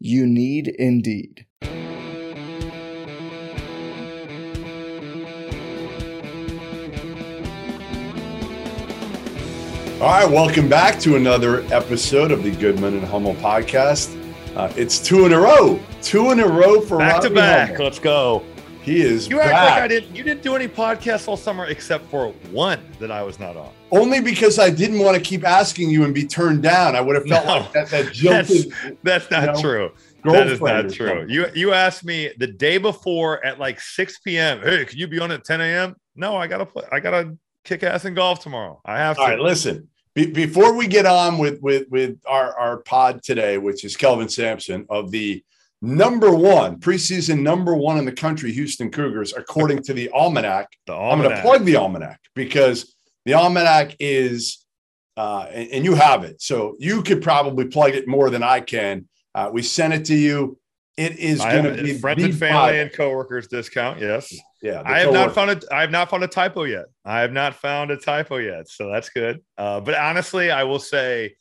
You need Indeed. All right, welcome back to another episode of the Goodman and Hummel podcast. Uh, it's two in a row, two in a row for back Robbie to back. Hummel. Let's go. He is You act back. like I didn't. You didn't do any podcasts all summer except for one that I was not on. Only because I didn't want to keep asking you and be turned down. I would have felt No. like that, that That's, jilted that's not you know, true. That is not true. You you asked me the day before at like 6 p.m. Hey, can you be on at 10 a.m.? No, I gotta play. I gotta kick ass in golf tomorrow. I have to. All right, listen. Be- before we get on with with with our our pod today, which is Kelvin Sampson of the number one preseason number one in the country, Houston Cougars, according to the Almanac. The I'm going to plug the Almanac because the Almanac is, uh, and, and you have it. So you could probably plug it more than I can. Uh, we sent it to you. It is going to be friends and family and coworkers discount. Yes, Yeah, I have not found a. I have not found a typo yet. I have not found a typo yet, so that's good. Uh, but honestly, I will say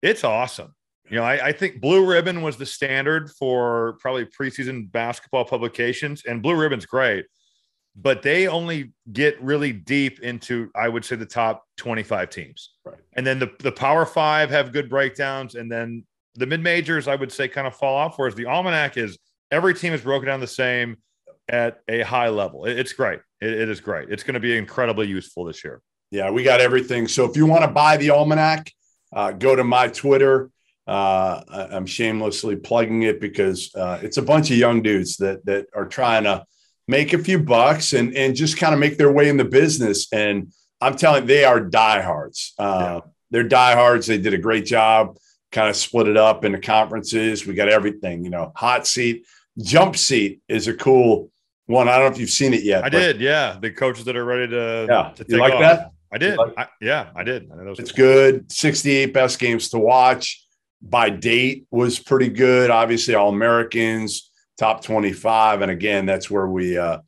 it's awesome. You know, I, I think Blue Ribbon was the standard for probably preseason basketball publications, and Blue Ribbon's great, but they only get really deep into, I would say, the top 25 teams. Right. And then the, the Power Five have good breakdowns, and then the mid majors, I would say, kind of fall off. Whereas the Almanac is every team is broken down the same at a high level. It- it's great. It- it is great. It's going to be incredibly useful this year. Yeah, we got everything. So if you want to buy the Almanac, uh, go to my Twitter. Uh, I'm shamelessly plugging it because uh, it's a bunch of young dudes that that are trying to make a few bucks and and just kind of make their way in the business. And I'm telling you, they are diehards. Uh, They're diehards. They did a great job. Kind of split it up into conferences. We got everything. You know, hot seat, jump seat is a cool one. I don't know if you've seen it yet. I did. Yeah. The coaches that are ready to, Yeah. to You like off. that? I did. like- I, yeah, I did. I know It's good. 68 best games to watch. By date was pretty good. Obviously, all Americans, top 25. And again, that's where we uh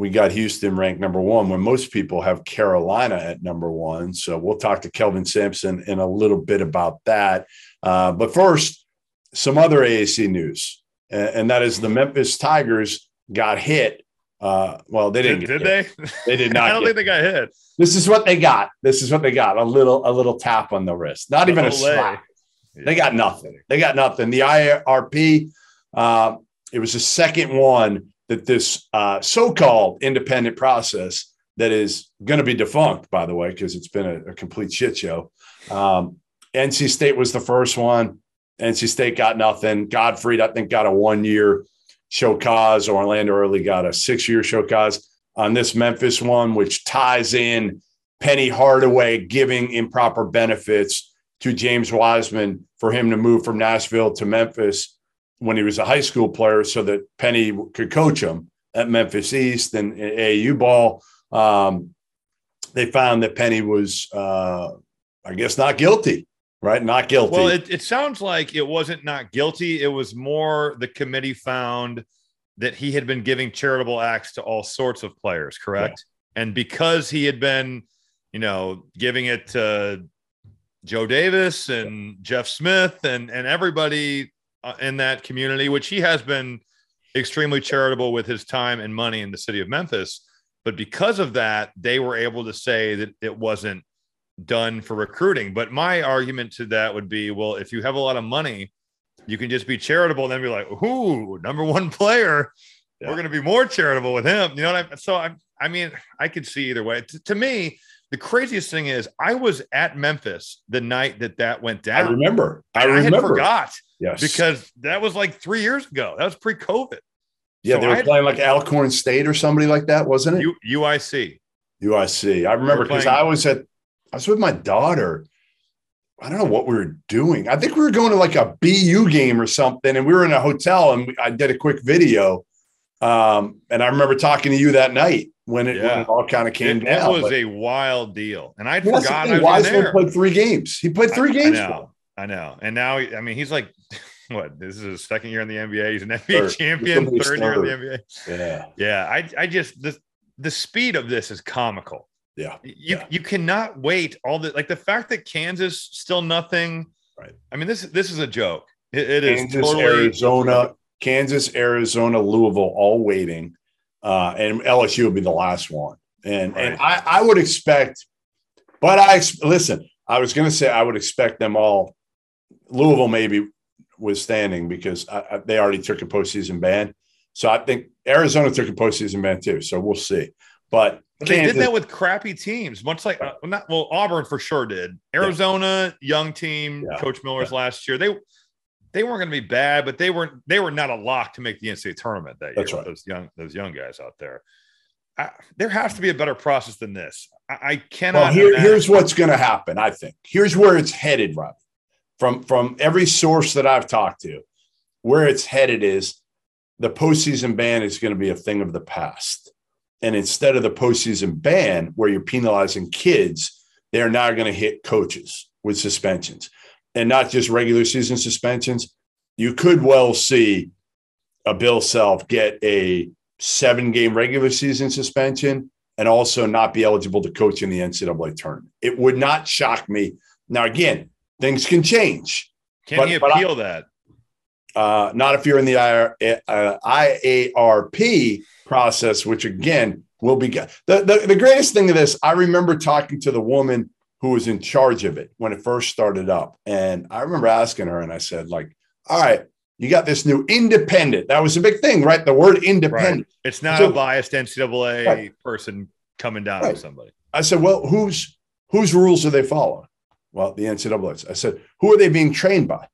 we got Houston ranked number one when most people have Carolina at number one. So we'll talk to Kelvin Sampson in a little bit about that. Uh, but first, some other AAC news, and, and that is the Memphis Tigers got hit. Uh, well, they didn't. Did, did they? They did not I don't think they got hit. this is what they got. This is what they got. A little, a little tap on the wrist. Not even a Olay. They got nothing. They got nothing. The IRP, uh, it was the second one that this uh, so-called independent process that is going to be defunct, by the way, because it's been a, a complete shit show. Um, NC State was the first one. NC State got nothing. Gottfried, I think, got a one-year show cause. Orlando Early got a six-year show cause on this Memphis one, which ties in Penny Hardaway giving improper benefits to James Wiseman for him to move from Nashville to Memphis when he was a high school player so that Penny could coach him at Memphis East and AAU ball. Um, they found that Penny was, uh, I guess, not guilty, right? Not guilty. Well, it, it sounds like it wasn't not guilty. It was more the committee found that he had been giving charitable acts to all sorts of players, correct? And because he had been, you know, giving it to Joe Davis and Jeff Smith and and everybody uh, in that community, which he has been extremely charitable with his time and money in the city of Memphis. But because of that, they were able to say that it wasn't done for recruiting. But my argument to that would be, well, if you have a lot of money, you can just be charitable and then be like, ooh, number one player. Yeah. We're going to be more charitable with him. You know what I So I, I mean, I could see either way. T- to me, the craziest thing is I was at Memphis the night that that went down. I remember. I remember. I had forgot Yes. because that was like three years ago. That was pre-COVID. yeah, so they were playing like Alcorn State or somebody like that, wasn't it? U- UIC. UIC. I remember because I was at I was with my daughter. I don't know what we were doing. I think we were going to like a BU game or something, and we were in a hotel, and we, I did a quick video. Um, and I remember talking to you that night when it, when it all kind of came It, it down. was but- a wild deal, and I'd the forgotten I Wiseman played three games. He played three I- games. I know. I know. And now, I mean, he's like, what? This is his second year in the NBA. He's an NBA Third. champion, third year in the. NBA. Yeah, Yeah, I, I just the the speed of this is comical. yeah. You Yeah. you cannot wait all the like the fact that Kansas still nothing. Right. I mean, this this is a joke. It, it is Kansas, totally Arizona, Kansas, Arizona, Louisville, all waiting, uh, and LSU will be the last one. And and I, I would expect, but I listen. I was going to say I would expect them all. Louisville maybe withstanding because I, I, they already took a postseason ban. So I think Arizona took a postseason ban too. So we'll see. But But they did that with crappy teams, much like uh, not well, Auburn for sure did. Arizona, young team, Yeah. Coach Miller's last year. They they weren't going to be bad, but they weren't they were not a lock to make the NCAA tournament that year. That's with right. Those young those young guys out there. I, there has to be a better process than this. I, I cannot. Well, here, here's what's going to happen. I think here's where it's headed, Rob. From from every source that I've talked to, where it's headed is the postseason ban is going to be a thing of the past, and instead of the postseason ban, where you're penalizing kids, they're now going to hit coaches with suspensions, and not just regular season suspensions. You could well see a Bill Self get a seven game regular season suspension and also not be eligible to coach in the NCAA tournament. It would not shock me. Now, again, things can change. can but- he but I- appeal that? Uh, not if you're in the IR, uh, IARP process, which again will be the, the the greatest thing of this. I remember talking to the woman who was in charge of it when it first started up, and I remember asking her, and I said, like, "All right, you got this new independent. That was a big thing, right? The word independent. It's not So- a biased NCAA Right. person coming down Right. on somebody. I said, well, whose whose rules do they follow? Well, the NCAA. I said, who are they being trained by?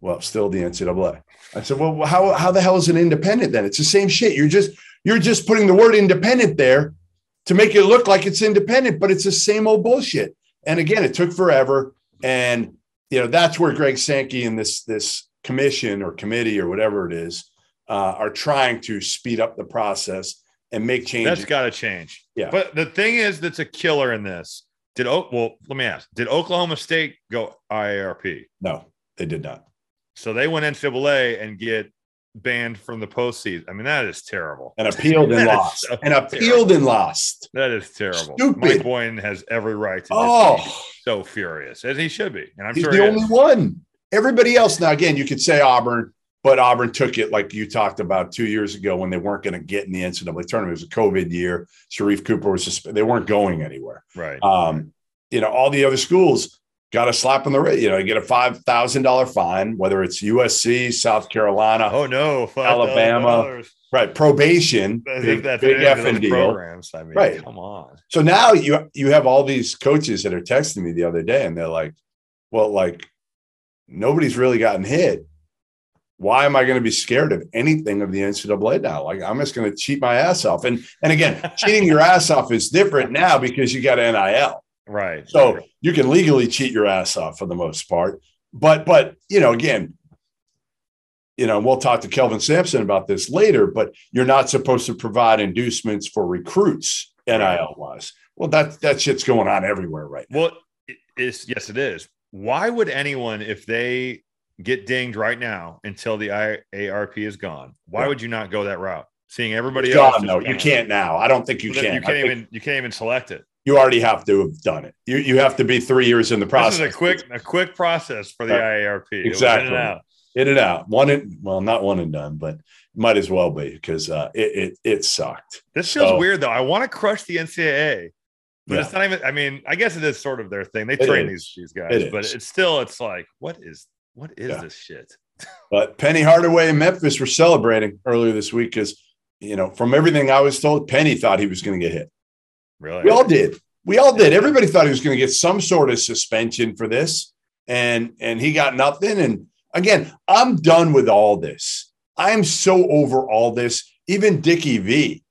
Well, still the NCAA. I said, well, how how the hell is it independent then? It's the same shit. You're just you're just putting the word independent there to make it look like it's independent, but it's the same old bullshit. And again, it took forever. And you know, that's where Greg Sankey and this this commission or committee or whatever it is uh, are trying to speed up the process and make changes. That's got to change. Yeah. But the thing is, that's a killer in this. Did Oak? Well, let me ask. Did Oklahoma State go IARP? no, they did not. So they went NCAA and get banned from the postseason. I mean, that is terrible. and appealed and lost so and appealed and lost. That is terrible. Stupid. Mike Boynton has every right to Oh, be so furious as he should be, and I'm he's sure the he only is. one. Everybody else now, again, you could say Auburn, but Auburn took it like you talked about two years ago when they weren't going to get in the NCAA tournament. It was a COVID year. Sharife Cooper was susp- they weren't going anywhere. right. Um, you know, all the other schools got a slap on the wrist. You know, you get a five thousand dollar fine, whether it's USC, South Carolina, oh no, Alabama, $5,000. right? Probation, big, if that's big effing those deal. programs. I mean, Right. come on. So now you you have all these coaches that are texting me the other day, and they're like, "Well, like nobody's really gotten hit. Why am I going to be scared of anything of the NCAA now? Like I'm just going to cheat my ass off." And and again, cheating your ass off is different now because you got NIL, Right. so you can legally cheat your ass off for the most part. But but you know, again, you know, we'll talk to Kelvin Sampson about this later. But you're not supposed to provide inducements for recruits NIL wise. Well, that that shit's going on everywhere right now. Well, it is yes, it is. Why would anyone, if they get dinged right now until the IARP is gone, why Yeah. would you not go that route? Seeing everybody It's else, gone, is. You can't now. I don't think you can. You can't even you can't even select it. You already have to have done it. You you have to be three years in the process. This is a quick a quick process for the. IARP. It Exactly. in and out. in and out. One and well, not one and done, but might as well be because uh, it, it it sucked. This feels So- weird though. I want to crush the NCAA, but Yeah. it's not even. I mean, I guess it is sort of their thing. They It train is. these these guys, It but is. it's still it's like what is what is Yeah. this shit? But Penny Hardaway and Memphis were celebrating earlier this week because you know, from everything I was told, Penny thought he was going to get hit. Really? We all did. We all did. Everybody thought he was going to get some sort of suspension for this, and and he got nothing. And again, I'm done with all this. I am so over all this. Even Dickie V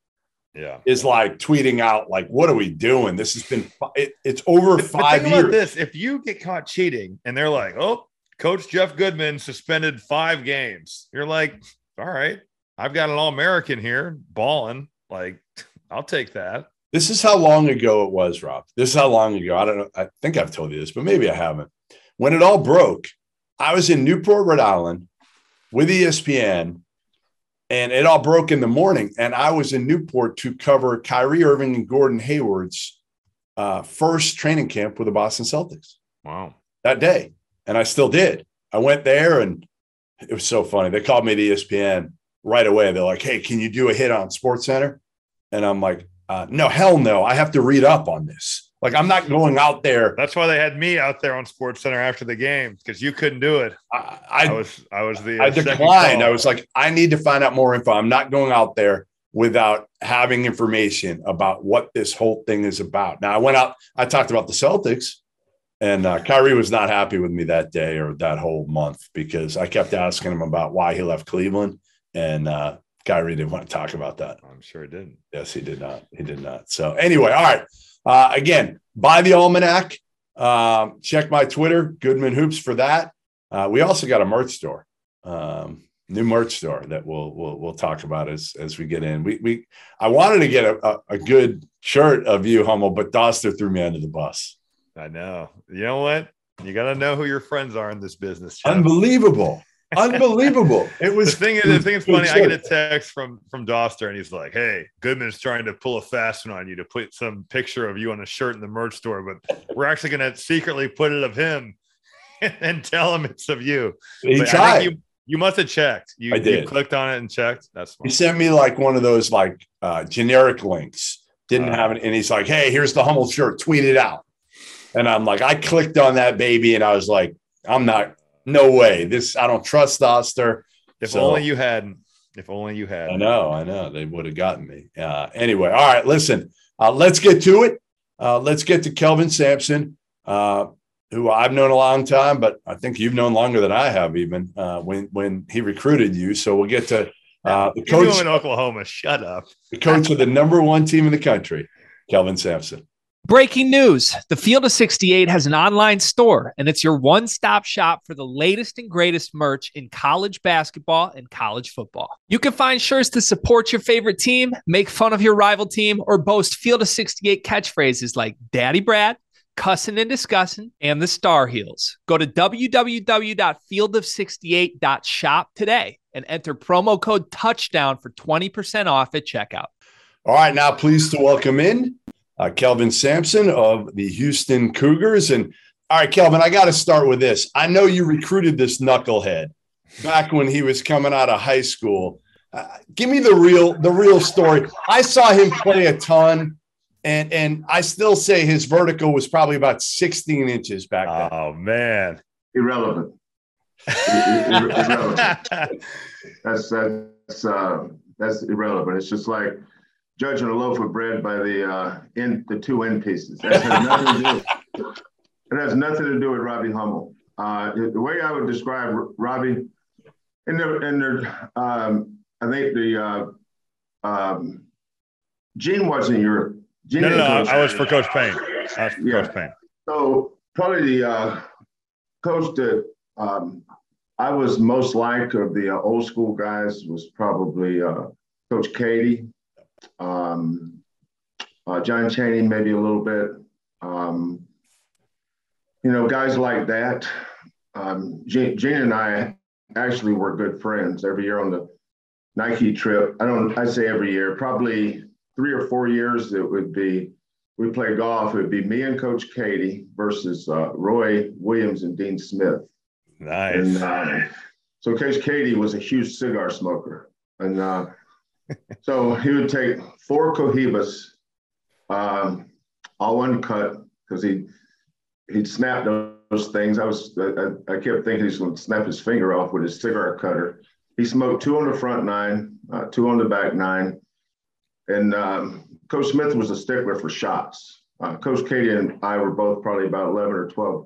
yeah. is like tweeting out like, "What are we doing? This has been it, it's over five years." about this, if you get caught cheating and they're like, "Oh, Coach Jeff Goodman suspended five games," you're like, "All right, I've got an All American here, balling. Like, I'll take that." This is how long ago it was, Rob. This is how long ago. I don't know. I think I've told you this, but maybe I haven't. When it all broke, I was in Newport, Rhode Island with ESPN, and it all broke in the morning. And I was in Newport to cover Kyrie Irving and Gordon Hayward's uh, first training camp with the Boston Celtics Wow. that day. And I still did. I went there and it was so funny. They called me to ESPN right away. They're like, hey, can you do a hit on Sports Center? And I'm like, uh, no, hell no. I have to read up on this. Like, I'm not going out there. That's why they had me out there on Sports Center after the game because you couldn't do it. I, I, I, was I was the I uh, second declined. I was like, I need to find out more info. I'm not going out there without having information about what this whole thing is about. Now, I went out, I talked about the Celtics, and uh, Kyrie was not happy with me that day or that whole month because I kept asking him about why he left Cleveland. And uh, Kyrie didn't want to talk about that. I'm sure he didn't. Yes, he did not. He did not. So, anyway, all right. Uh, again, buy the almanac. Um, check my Twitter, Goodman Hoops, for that. Uh, we also got a merch store, um, new merch store that we'll we'll we'll talk about as as we get in. We we I wanted to get a, a, a good shirt of you, Hummel, but Doster threw me under the bus. I know. You know what? You got to know who your friends are in this business. Jeff. Unbelievable, unbelievable! It The was thing the thing is Good funny. I get a text from from Doster, and he's like, "Hey, Goodman's trying to pull a fast one on you to put some picture of you on a shirt in the merch store, but we're actually going to secretly put it of him and tell him it's of you." He But tried. you you must have checked. You, I you did. clicked on it and checked. That's He smart. sent me like one of those like uh, generic links. Didn't Uh. have it, and he's like, "Hey, here's the Hummel shirt. Tweet it out." And I'm like, I clicked on that baby, and I was like, "I'm not. No way. This. I don't trust Doster." If So- only you hadn't. If only you had. I know. I know. They would have gotten me. Uh, anyway, all right. Listen, uh, let's get to it. Uh, let's get to Kelvin Sampson, uh, who I've known a long time, but I think you've known longer than I have, even uh, when when he recruited you. So we'll get to uh, the coach. in Oklahoma. Shut up. the coach of the number one team in the country, Kelvin Sampson. Breaking news The Field of 68 has an online store, and it's your one stop shop for the latest and greatest merch in college basketball and college football. You can find shirts to support your favorite team, make fun of your rival team, or boast Field of 68 catchphrases like Daddy Brad, Cussing and Discussing, and the Star Heels. Go to www.fieldof68.shop today and enter promo code touchdown for 20% off at checkout. All right, now pleased to welcome in uh, Kelvin Sampson of the Houston Cougars. And all right, Kelvin, I got to start with this. I know you recruited this knucklehead back when he was coming out of high school. Uh, give me the real the real story. I saw him play a ton, and and I still say his vertical was probably about 16 inches back then. Oh man. irrelevant. irrelevant. That's that's uh, that's irrelevant. It's just like judging a loaf of bread by the uh, end, the two end pieces. That has nothing to do. It has nothing to do with Robbie Hummel. Uh, the way I would describe Robbie, in the in the, um, I think the uh, um, Gene wasn't your. Gene No, no, no. I was for Coach Payne. I was for Yeah. Coach Payne. So probably the uh, coach that um, I was most like of the uh, old school guys was probably uh, Coach Keady, um, uh, John Chaney, maybe a little bit. Um, you know, guys like that. Um, Gene, Gene and I actually were good friends every year on the Nike trip. I don't. I say every year, probably three or four years. It would be we play golf, it would be me and Coach Keady versus uh, Roy Williams and Dean Smith. Nice. And uh, so Coach Keady was a huge cigar smoker. And uh, so he would take four Cohibas, um, all uncut, because he, he'd snap those things. I was, I, I kept thinking he's going to snap his finger off with his cigar cutter. he smoked two on the front nine, uh, two on the back nine. And um, Coach Smith was a stickler for shots. Uh, Coach Keady and I were both probably about 11 or 12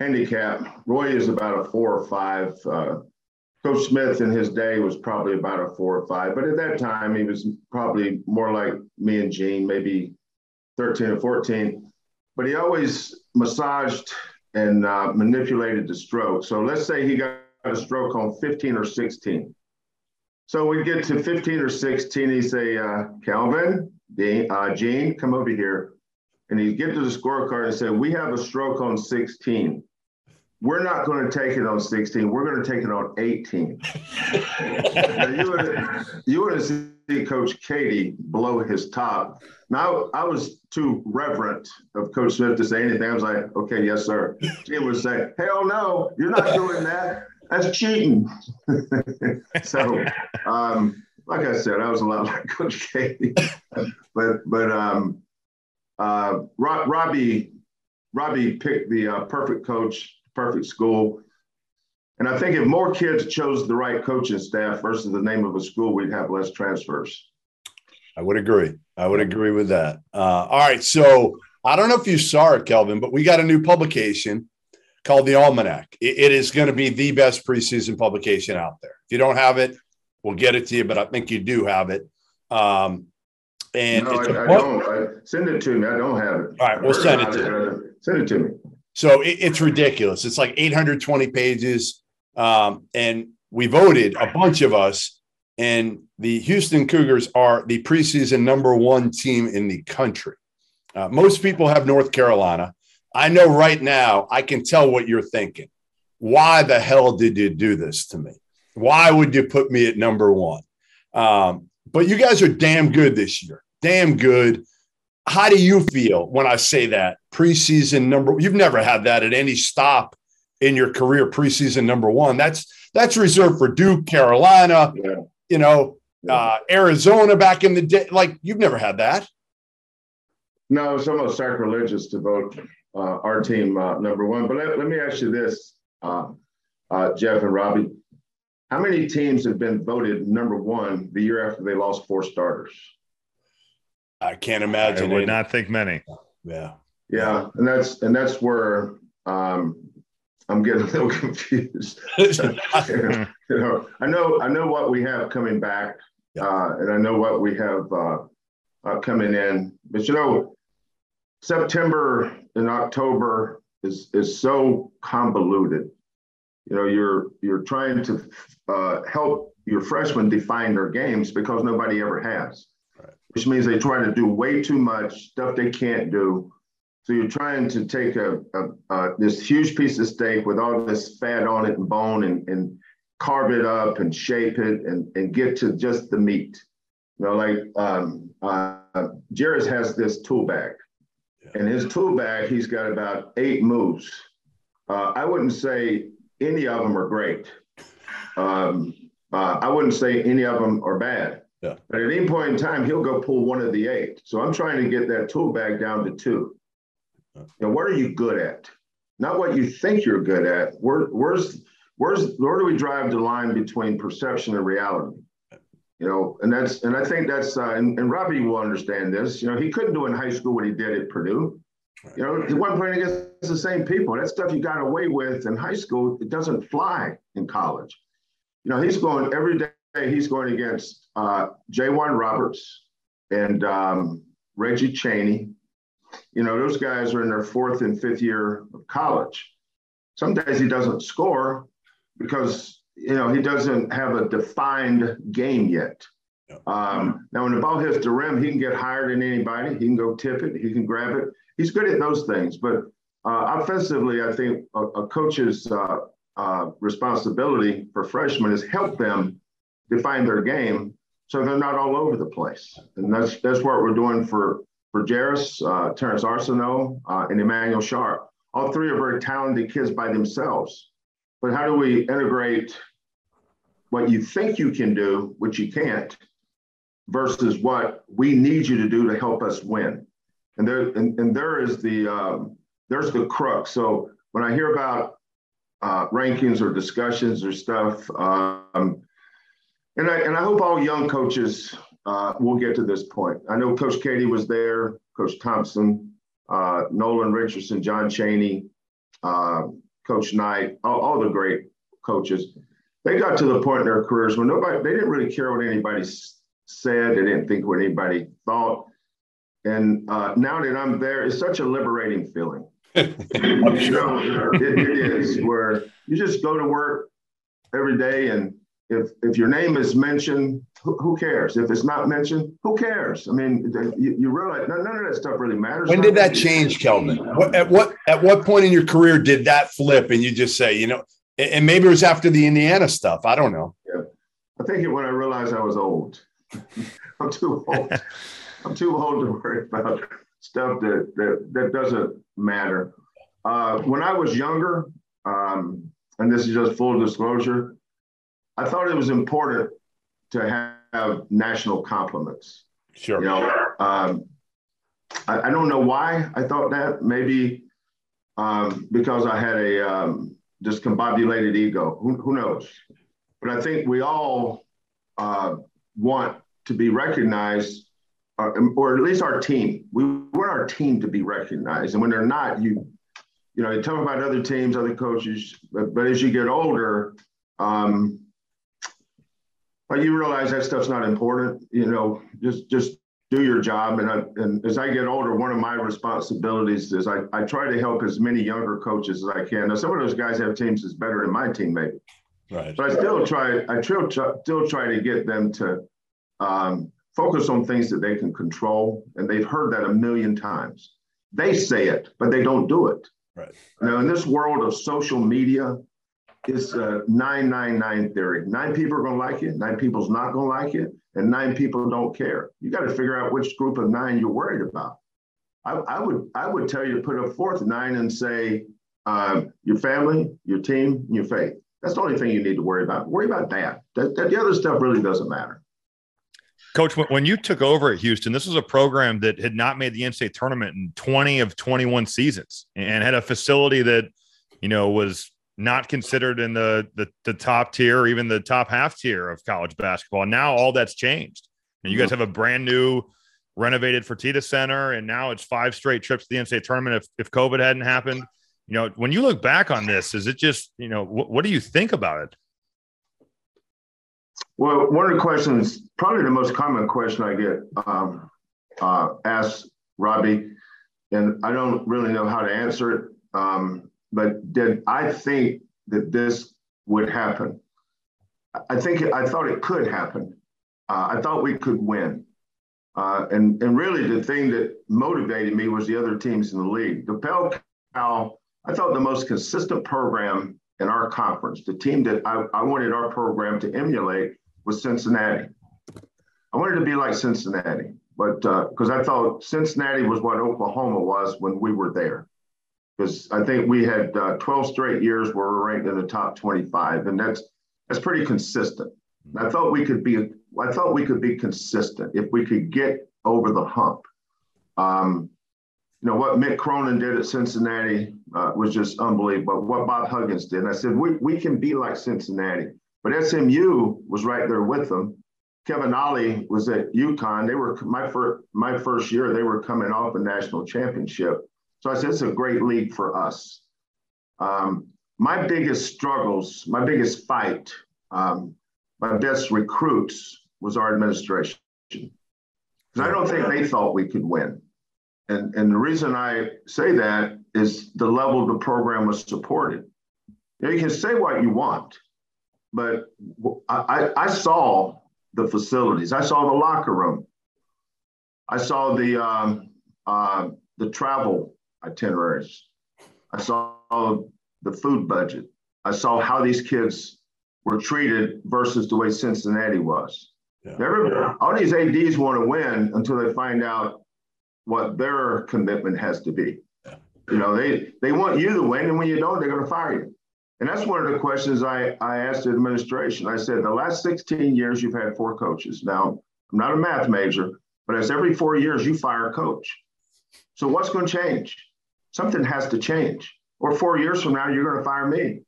handicap. Roy is about a four or five. Uh, Coach Smith in his day was probably about a four or five, but at that time he was probably more like me and Gene, maybe 13 or 14. But he always massaged and uh, manipulated the stroke. So let's say he got a stroke on 15 or 16. So we get to 15 or 16, he'd say, uh, Kelvin, Dean, uh, Gene, come over here. And he'd get to the scorecard and say, we have a stroke on 16. We're not going to take it on 16. We're going to take it on 18. you would you would see Coach Keady blow his top. Now I was too reverent of Coach Smith to say anything. I was like, okay, yes, sir. He would say, hell no, you're not doing that. That's cheating. so, um, like I said, I was a lot like Coach Keady, but but um, uh, Robbie Robbie picked the uh, perfect coach, perfect school. And I think if more kids chose the right coaching staff versus the name of a school, we'd have less transfers. I would agree. I would agree with that. Uh, all right. So I don't know if you saw it, Kelvin, but we got a new publication called the Almanac. it, it is going to be the best preseason publication out there. If you don't have it, we'll get it to you, but I think you do have it. Um, and no, I, I don't. I, send it to me. I don't have it. All right, we'll send it to you. Send it to me. So it, it's ridiculous. It's like 820 pages. Um, and we voted, a bunch of us, and the Houston Cougars are the preseason number one team in the country. Uh, most people have North Carolina. I know right now, I can tell what you're thinking. Why the hell did you do this to me? Why would you put me at number one? Um, but you guys are damn good this year. Damn good. How do you feel when I say that preseason number? You've never had that at any stop in your career, preseason number one. That's that's reserved for Duke, Carolina, yeah. you know, uh, Arizona back in the day. Like you've never had that. No, it's almost sacrilegious to vote uh, our team uh, number one. But let, let, me ask you this, uh, uh, Jeff and Robbie. How many teams have been voted number one the year after they lost four starters? I can't imagine. I would not think many. Yeah. Yeah, and that's and that's where um, I'm getting a little confused. you know, I know I know what we have coming back, yeah. uh, and I know what we have uh, uh, coming in. But you know, September and October is is so convoluted. You know, you're you're trying to uh, help your freshmen define their games because nobody ever has, right. Which means they try to do way too much stuff they can't do. So you're trying to take a, a, a, this huge piece of steak with all this fat on it and bone and, and carve it up and shape it and, and get to just the meat. You know, like um, uh, Jarace has this tool bag. Yeah. In his tool bag, he's got about eight moves. Uh, I wouldn't say any of them are great. Um, uh, I wouldn't say any of them are bad. Yeah. But at any point in time, he'll go pull one of the eight. So I'm trying to get that tool bag down to two. Now, what are you good at? Not what you think you're good at. Where, where's where's where do we drive the line between perception and reality? You know, and that's and I think that's uh, and, and Robbie will understand this. You know, he couldn't do in high school what he did at Purdue. You know, he wasn't playing against the same people. That stuff you got away with in high school, it doesn't fly in college. You know, he's going every day. He's going against uh, J'Wan Roberts and um, Reggie Chaney. You know, those guys are in their fourth and fifth year of college. Some days he doesn't score because you know he doesn't have a defined game yet. Um, now, when the ball hits the rim, he can get higher than anybody. He can go tip it. He can grab it he's good at those things. But uh, offensively, I think a, a coach's uh, uh, responsibility for freshmen is help them define their game so they're not all over the place. And that's that's what we're doing for for Jarace, uh, Terrance Arceneaux, uh, and Emmanuel Sharp. All three are very talented kids by themselves. But how do we integrate what you think you can do, which you can't, versus what we need you to do to help us win? and there and, and there is the um, there's the crux. So when I hear about uh, rankings or discussions or stuff, um, and I and I hope all young coaches uh, will get to this point. I know Coach Keady was there, Coach Thompson, uh, Nolan Richardson, John Chaney, uh, Coach Knight, all, all, the great coaches. They got to the point in their careers where nobody they didn't really care what anybody said. They didn't think what anybody thought. And uh, now that I'm there, it's such a liberating feeling. you know, it, it is where you just go to work every day and if if your name is mentioned, who, who, cares? If it's not mentioned, who cares? I mean, you, you realize none, none, of that stuff really matters. When did that change, Kelvin? What, at what at what point in your career did that flip, and you just say, you know, and maybe it was after the Indiana stuff. I don't know. Yeah, I think it when I realized I was old. I'm too old. I'm too old to worry about stuff that that, that doesn't matter. Uh, when I was younger, um, and this is just full disclosure, I thought it was important to have national compliments. Sure. You know, um, I, I, don't know why I thought that. Maybe um, because I had a um, discombobulated ego. Who, who, knows? But I think we all uh, want to be recognized, uh, or at least our team. We want our team to be recognized, and when they're not, you you know, you talk about other teams, other coaches, but, but as you get older, um, but you realize that stuff's not important. You know, just just do your job. And, I, and as I get older, one of my responsibilities is I, I try to help as many younger coaches as I can. Now, some of those guys have teams that's better than my team, maybe. Right. But I still try. I still still try to get them to um, focus on things that they can control, and they've heard that a million times. They say it, but they don't do it. Right. Now, in this world of social media, it's a 999 theory. Nine people are going to like it, nine people's not going to like it, and nine people don't care. You got to figure out which group of nine you're worried about. I, I would I would tell you to put a fourth nine and say um, your family, your team, your faith. That's the only thing you need to worry about. Worry about that. That, that the other stuff really doesn't matter. Coach, when you took over at Houston, this was a program that had not made the NCAA tournament in 20 of 21 seasons and had a facility that, you know, was not considered in the, the, the top tier or even the top half tier of college basketball. Now all that's changed. And you guys have a brand new renovated Fertitta Center, and now it's five straight trips to the NCAA tournament. If if COVID hadn't happened, you know, when you look back on this, is it just you know wh- what do you think about it? Well, one of the questions, probably the most common question I get um, uh, asked Robbie, and I don't really know how to answer it. Um, but did I think that this would happen? I think I thought it could happen. Uh, I thought we could win. Uh, and, and really, the thing that motivated me was the other teams in the league. The Bell Cow, I thought the most consistent program in our conference, the team that I, I wanted our program to emulate was Cincinnati. I wanted to be like Cincinnati, but because uh, I thought Cincinnati was what Oklahoma was when we were there because I think we had uh, 12 straight years where we're ranked in the top 25, and that's that's pretty consistent. I thought we could be I thought we could be consistent if we could get over the hump. Um, you know what Mick Cronin did at Cincinnati uh, was just unbelievable. What Bob Huggins did, and I said we we can be like Cincinnati, but SMU was right there with them. Kevin Ollie was at UConn. They were my first my first year. They were coming off a national championship so I said, it's a great league for us. Um, my biggest struggles, my biggest fight, um, my best recruits was our administration. Because I don't think they thought we could win. And, and the reason I say that is the level the program was supported. Know, you can say what you want, but I, I, saw the facilities. I saw the locker room. I saw the um, uh, the travel itineraries. I saw the food budget. I saw how these kids were treated versus the way Cincinnati was. Yeah. all these ADs want to win until they find out what their commitment has to be. Yeah. You know, they they want you to win, and when you don't, they're going to fire you. And that's one of the questions I, I asked the administration. I said, the last 16 years, you've had four coaches. Now, I'm not a math major, but as every four years, you fire a coach. So what's going to change? Something has to change. Or four years from now, you're going to fire me.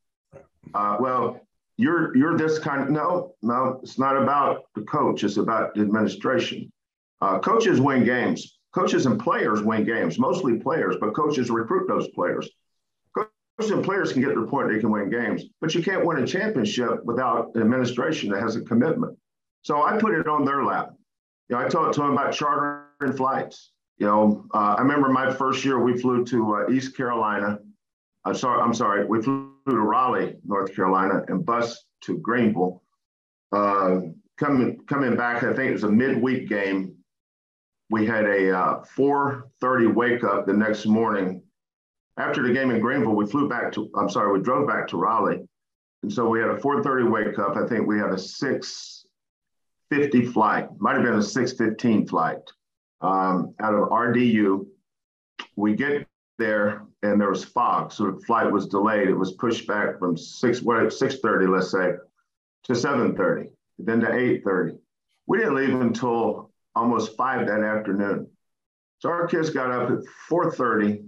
Uh, well, you're you're this kind of no, no, it's not about the coach, it's about the administration. Uh, coaches win games. Coaches and players win games, mostly players, but coaches recruit those players. Coaches and players can get to the point they can win games, but you can't win a championship without an administration that has a commitment. So I put it on their lap. You know, I talked to them about chartering flights. You know, uh, I remember my first year we flew to uh, East Carolina. I'm sorry, I'm sorry, we flew to Raleigh, North Carolina, and bus to Greenville. Uh, coming coming back, I think it was a midweek game we had a uh, 4.30 wake up the next morning. After the game in Greenville, we flew back to, I'm sorry, we drove back to Raleigh. And so we had a 4.30 wake up. I think we had a 6.50 flight, might have been a 6.15 flight um, out of RDU. We get there and there was fog. So the flight was delayed. It was pushed back from 6, what, 6.30, let's say, to 7.30, then to 8.30. We didn't leave until almost five that afternoon. So our kids got up at 4:30,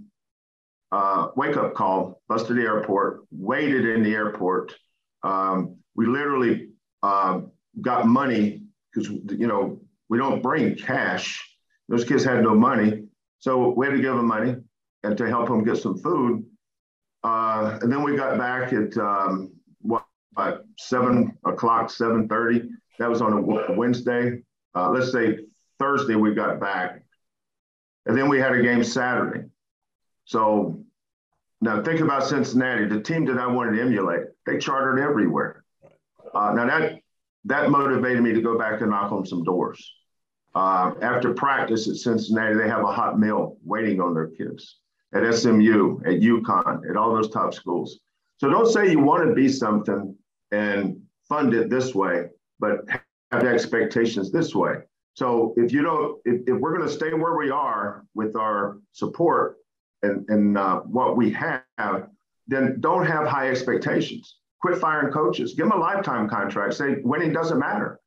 uh, wake up call, bus to the airport, waited in the airport. Um, we literally uh, got money because you know we don't bring cash. Those kids had no money, so we had to give them money and to help them get some food. Uh, and then we got back at um, what, seven o'clock, seven thirty. That was on a Wednesday. Uh, let's say Thursday we got back. And then we had a game Saturday. So now think about Cincinnati, the team that I wanted to emulate. They chartered everywhere. Uh, now that that motivated me to go back and knock on some doors. Uh, after practice at Cincinnati, they have a hot meal waiting on their kids at SMU, at UConn, at all those top schools. So don't say you want to be something and fund it this way, but have expectations this way. So if you don't, if, if we're going to stay where we are with our support and, and uh, what we have, then don't have high expectations. Quit firing coaches. Give them a lifetime contract. Say winning doesn't matter.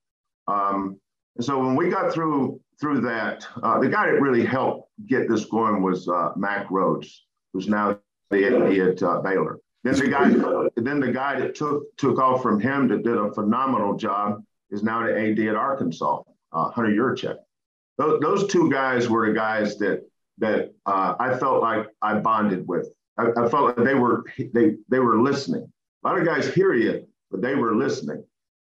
Um, and so when we got through through that, uh, the guy that really helped get this going was uh, Mack Rhoades, who's now the AD at uh, Baylor. Then the guy, then the guy that took took off from him that did a phenomenal job is now the AD at Arkansas uh, Hunter Yurachek. Those, those two guys were the guys that that uh, I felt like I bonded with. I, I, felt like they were they they were listening. A lot of guys hear you, but they were listening.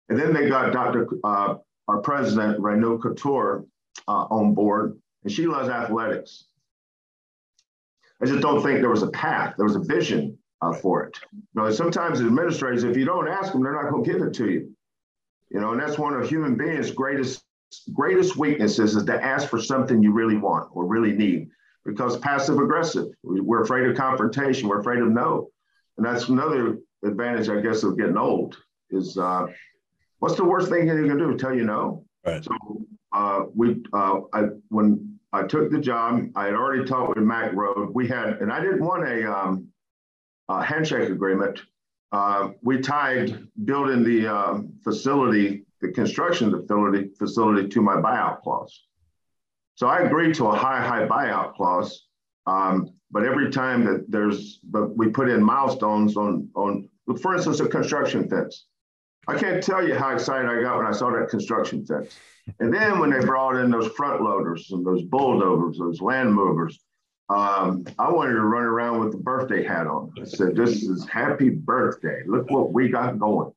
And then they got Dr. Uh, our president Renu Khator, uh, on board, and she loves athletics. I just don't think there was a path. There was a vision uh, for it. You know, sometimes administrators, if you don't ask them, they're not going to give it to you. You know, and that's one of human beings' greatest greatest weaknesses is to ask for something you really want or really need because passive aggressive we're afraid of confrontation we're afraid of no and that's another advantage i guess of getting old is uh, what's the worst thing you can do tell you no right. so uh, we uh, I, when i took the job i had already talked with Mack Rhoades we had and i didn't want a, um, a handshake agreement uh, we tied building the um, facility the construction facility, facility to my buyout clause. So I agreed to a high, high buyout clause. Um, but every time that there's, but we put in milestones on, on, for instance, a construction fence. I can't tell you how excited I got when I saw that construction fence. And then when they brought in those front loaders and those bulldozers, those land movers, um, I wanted to run around with the birthday hat on. I said, "This is happy birthday! Look what we got going."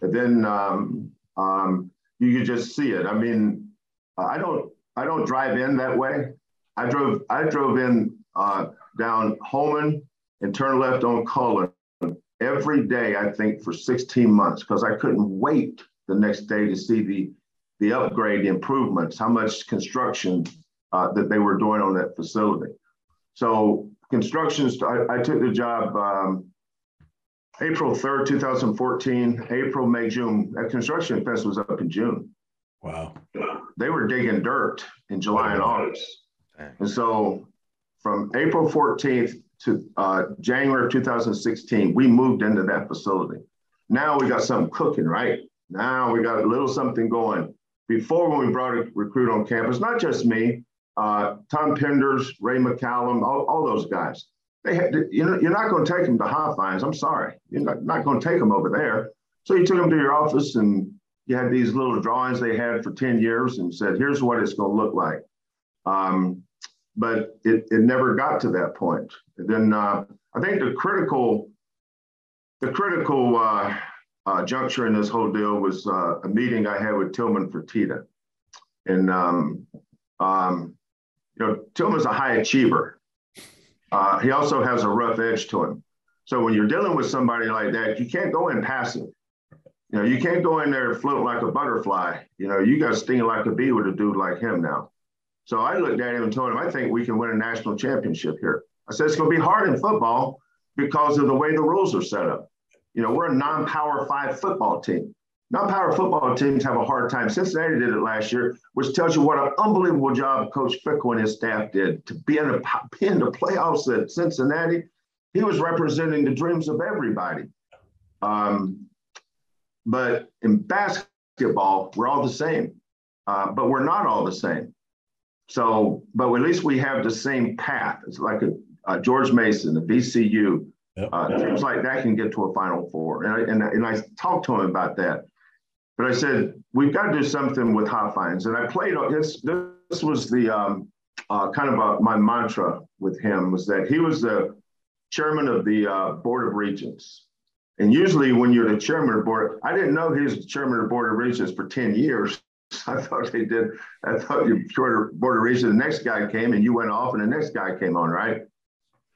And then um, um, you could just see it. I mean, I don't I don't drive in that way. I drove I drove in uh, down Holman and turned left on Cullen every day. I think for 16 months because I couldn't wait the next day to see the the upgrade, the improvements, how much construction uh, that they were doing on that facility. So construction, I, I took the job um, April 3rd, 2014, April, May, June. That construction fest was up in June. Wow. They were digging dirt in July and August. And so from April 14th to uh, January of 2016, we moved into that facility. Now we got something cooking, right? Now we got a little something going. Before when we brought a recruit on campus, not just me, uh, Tom Penders, Ray McCallum, all, all those guys they had to, you know, you're not going to take them to Hofheinz. I'm sorry. You're not, not going to take them over there. So you took them to your office and you had these little drawings they had for 10 years and said, here's what it's going to look like. Um, but it, it never got to that point. And then uh, I think the critical, the critical uh, uh, juncture in this whole deal was uh, a meeting I had with Tillman Fertitta. And, um, um, you know, Tillman's a high achiever. Uh, he also has a rough edge to him. So when you're dealing with somebody like that, you can't go in passive. You know, you can't go in there float like a butterfly. You know, you got to sting like a bee with a dude like him now. So I looked at him and told him, I think we can win a national championship here. I said, it's going to be hard in football because of the way the rules are set up. You know, we're a non power five football team. Non power football teams have a hard time. Cincinnati did it last year, which tells you what an unbelievable job Coach Fickell and his staff did to be in, a, be in the playoffs at Cincinnati. He was representing the dreams of everybody. Um, but in basketball, we're all the same, uh, but we're not all the same. So, but at least we have the same path. It's like a, a George Mason, the VCU, Yep. Uh, teams like that can get to a Final Four. And I, and, and I talked to him about that. But I said, we've got to do something with Hofheinz. And I played, this, this was the um, uh, kind of a, my mantra with him was that he was the chairman of the uh, Board of Regents. And usually when you're the chairman of the board, I didn't know he was the chairman of the Board of Regents for 10 years. I thought they did. I thought you board of regents. The next guy came and you went off, and the next guy came on, right?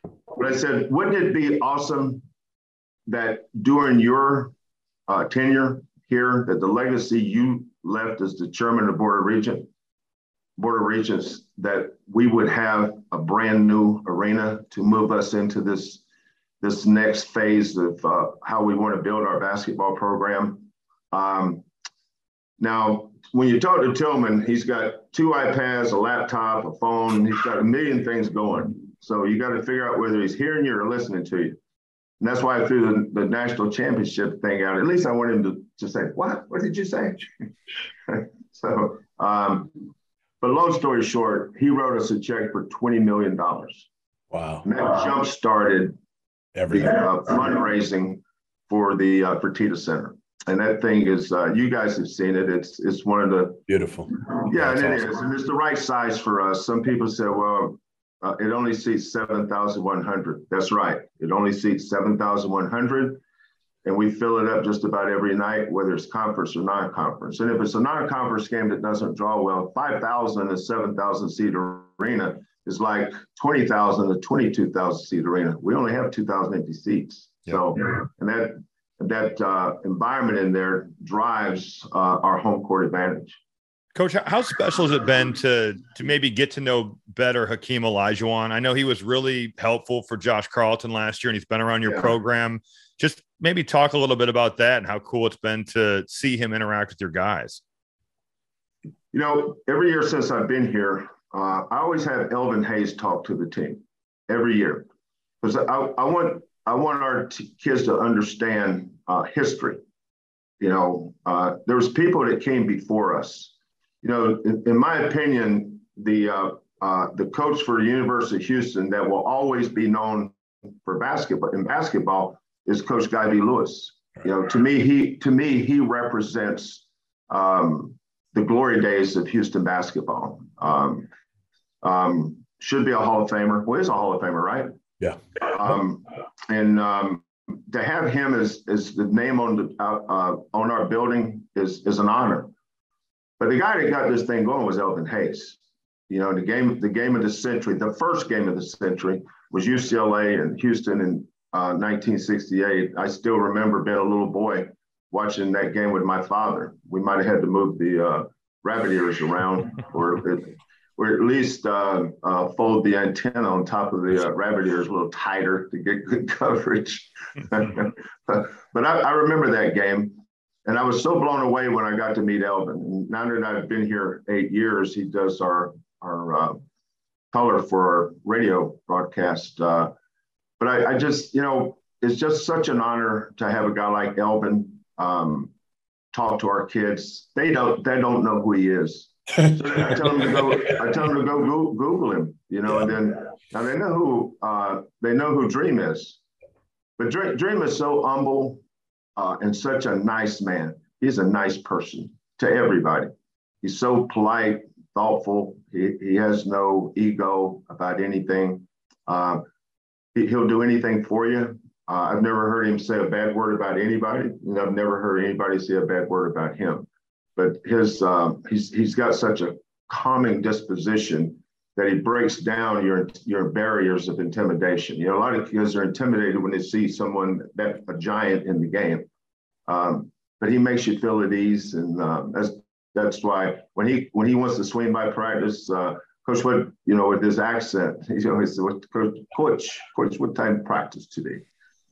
But I said, wouldn't it be awesome that during your uh, tenure here, that the legacy you left as the chairman of the board of regent, board of regents, that we would have a brand new arena to move us into this this next phase of uh, how we want to build our basketball program. Um, now, when you talk to Tillman, he's got two iPads, a laptop, a phone. He's got a million things going. So you got to figure out whether he's hearing you or listening to you. And that's why I threw the, the national championship thing out. At least I want him to, to say, What? What did you say? so, um, but long story short, he wrote us a check for $20 million. Wow. And that wow. jump started Everything. the uh, fundraising for the uh, Fertitta Center. And that thing is, uh, you guys have seen it. It's it's one of the beautiful. Yeah, That's and it awesome. is, and it's the right size for us. Some people say, well, uh, it only seats 7,100. That's right. It only seats 7,100. And we fill it up just about every night, whether it's conference or non conference. And if it's a non conference game that doesn't draw well, 5,000 and 7,000 seat arena is like 20,000 to 22,000 seat arena. We only have 2,000 empty seats. Yep. So, and that, that uh, environment in there drives uh, our home court advantage. Coach, how special has it been to to maybe get to know better Hakeem Olajuwon? I know he was really helpful for Josh Carlton last year, and he's been around your yeah. program. Just maybe talk a little bit about that and how cool it's been to see him interact with your guys. You know, every year since I've been here, uh, I always have Elvin Hayes talk to the team every year because I, I, want I want our t- kids to understand uh, history. You know, uh, there was people that came before us you know, in, in my opinion, the uh, uh, the coach for the University of Houston that will always be known for basketball in basketball is Coach Guy V. Lewis. You know, to me, he to me he represents um, the glory days of Houston basketball. Um, um, should be a Hall of Famer. Well, he's a Hall of Famer, right? Yeah. Um, and um, to have him as, as the name on the uh, uh, on our building is is an honor. But the guy that got this thing going was Elvin Hayes. You know, the game, the game of the century, the first game of the century was UCLA and Houston in uh, 1968. I still remember being a little boy watching that game with my father. We might have had to move the uh, rabbit ears around, or or at least uh, uh, fold the antenna on top of the uh, rabbit ears a little tighter to get good coverage. but I, I, remember that game. And I was so blown away when I got to meet Elvin. And now that I've been here eight years, he does our our uh, color for our radio broadcast. Uh, but I, I, just, you know, it's just such an honor to have a guy like Elvin um, talk to our kids. They don't they don't know who he is. So I tell them to go. I tell them to go Google him. You know, and then now they know who uh, they know who Dream is. But Dream, Dream is so humble uh, and such a nice man. He's a nice person to everybody. He's so polite, thoughtful. He, he has no ego about anything. Uh, he, will do anything for you. Uh, I've never heard him say a bad word about anybody, and I've never heard anybody say a bad word about him. But his uh, he's he's got such a calming disposition that he breaks down your your barriers of intimidation. You know, a lot of kids are intimidated when they see someone that a giant in the game, um, but he makes you feel at ease, and uh, that's that's why when he when he wants to swing by practice, uh, Coach Wood, you know, with his accent, he's always Coach, Coach, Coach, what time practice today?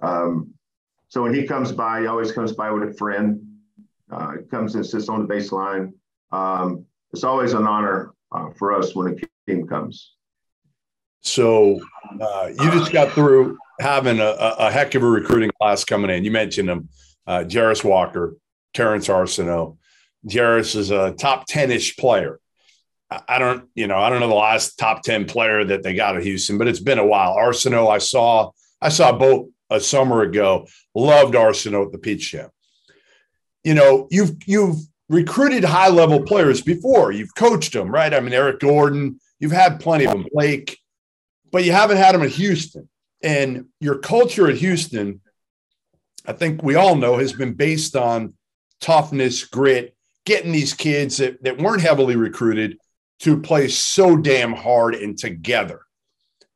Um, so when he comes by, he always comes by with a friend. Uh, comes and sits on the baseline. Um, it's always an honor uh, for us when a team comes. So uh, you just got through having a, a, heck of a recruiting class coming in. You mentioned them, uh, Jarace Walker, Terrance Arceneaux. Jarace is a top 10-ish player. I don't, you know, I don't know the last top 10 player that they got at Houston, but it's been a while. Arceneaux, I saw, I saw both a summer ago. Loved Arceneaux at the Peach Jam. You know, you've you've recruited high level players before. You've coached them, right? I mean, Eric Gordon, you've had plenty of them, Blake, but you haven't had them at Houston. And your culture at Houston, I think we all know, has been based on toughness, grit, getting these kids that, that weren't heavily recruited to play so damn hard and together.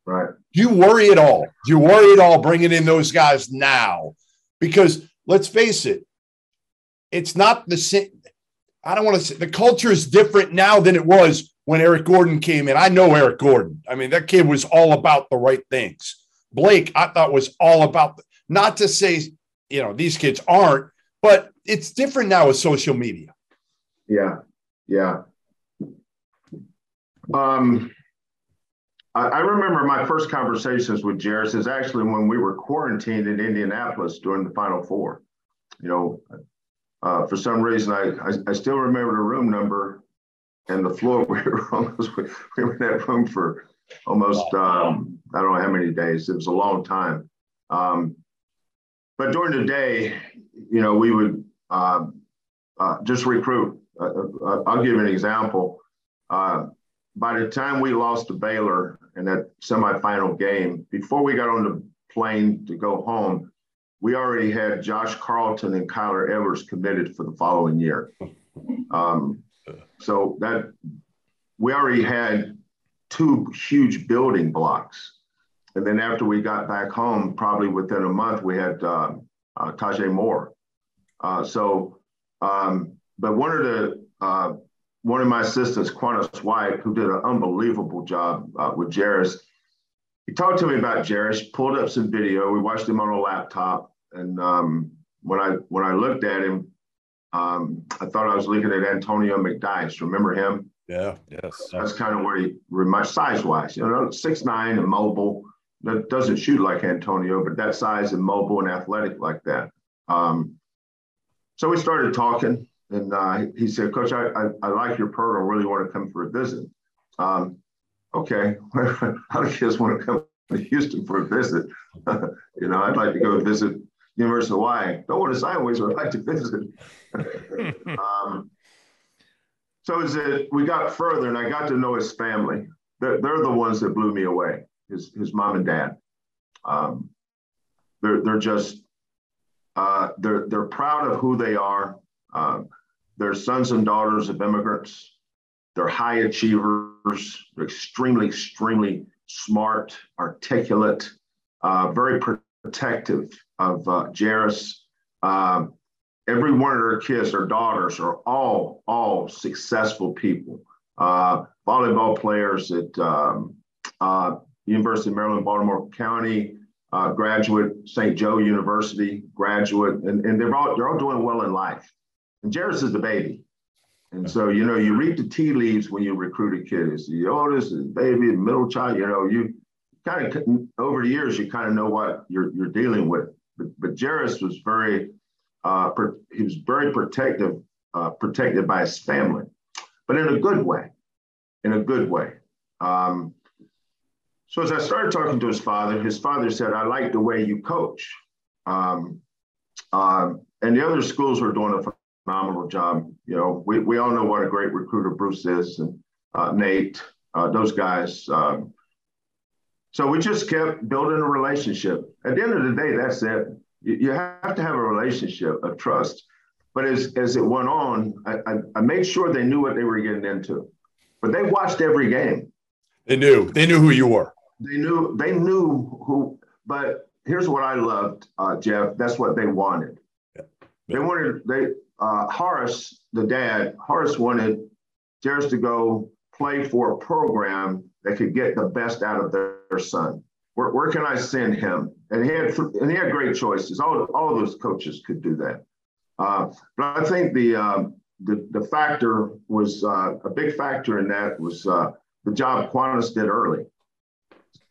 Right. Do you worry at all? Do you worry at all bringing in those guys now? Because let's face it, it's not the same. I don't want to say the culture is different now than it was when Eric Gordon came in. I know Eric Gordon. I mean, that kid was all about the right things. Blake, I thought was all about, the, not to say, you know, these kids aren't, but it's different now with social media. Yeah. Yeah. Um, I, remember my first conversations with Jarace is actually when we were quarantined in Indianapolis during the Final Four. You know, uh, for some reason, I, I, I still remember the room number and the floor. We were almost we were in that room for almost um, I don't know how many days. It was a long time. Um, but during the day, you know, we would uh, uh, just recruit. Uh, uh, I'll give an example. Uh, by the time we lost to Baylor in that semifinal game, before we got on the plane to go home, we already had Josh Carlton and Kyler Edwards committed for the following year. Um, so that we already had two huge building blocks. And then after we got back home, probably within a month, we had uh, uh, Taze Moore. Uh, so, um, but one of the uh, one of my assistants, Quannas White, who did an unbelievable job uh, with Jarace, he talked to me about Jarace, pulled up some video. We watched him on a laptop, and um, when I when I looked at him, um, I thought I was looking at Antonio McDyess. Remember him? Yeah, yes. That's kind of where he, much size wise, you know, six nine and mobile. That doesn't shoot like Antonio, but that size and mobile and athletic like that. Um, so we started talking, and uh, he said, Coach, I, I, I, like your program. Really want to come for a visit. Um, okay, how do kids want to come to Houston for a visit? you know, I'd like to go visit University of Hawaii. Don't want to sideways, but I'd like to visit. um, so as it, we got further, and I got to know his family. They're, they're the ones that blew me away. His his mom and dad. Um, they're they're just uh, they're they're proud of who they are. Uh, they're sons and daughters of immigrants. They're high achievers. They're extremely, extremely smart, articulate, uh, very protective of uh, Jarace. Um, every one of their kids, their daughters, are all all successful people. Uh, volleyball players at um, uh, University of Maryland, Baltimore County, uh, graduate St. Joe University, graduate, and, and they're all they're all doing well in life. And Jarace is the baby. And so, you know, you read the tea leaves when you recruit a kid. It's the oldest, the baby, the middle child. You know, you kind of over the years, you kind of know what you're you're dealing with. But, but Jarace was very, uh, he was very protective, uh, protected by his family, but in a good way, in a good way. Um, so as I started talking to his father, his father said, "I like the way you coach." Um, um, and the other schools were doing a phenomenal job. You know, we, we all know what a great recruiter Bruce is and uh, Nate, uh, those guys. Um, so we just kept building a relationship. At the end of the day, that's it. You, you have to have a relationship of trust. But as, as it went on, I, I, I made sure they knew what they were getting into. But they watched every game. They knew. They knew who you were. They knew. They knew who. But here's what I loved, uh, Jeff. That's what they wanted. Yeah. They wanted. They uh, Horace, the dad, Horace wanted Jarace to go play for a program that could get the best out of their, their son. Where, where can I send him? And he had and he had great choices. All all those coaches could do that. Uh, but I think the uh, the, the factor was uh, a big factor in that was uh, the job Quannas did early.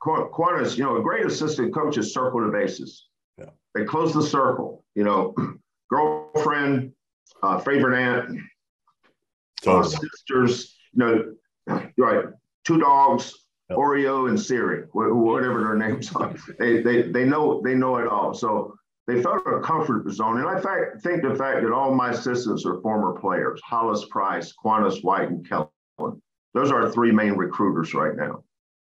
Quannas, you know, a great assistant coach is circle the bases. Yeah. They close the circle. You know, girlfriend, uh, favorite aunt, totally. sisters. You know, right? Two dogs, yep. Oreo and Siri, whatever their names are. They, they they know they know it all. So they felt a comfort zone. And I fact, think the fact that all my assistants are former players, Hollis Price, Quannas White, and Kellen. Those are three main recruiters right now.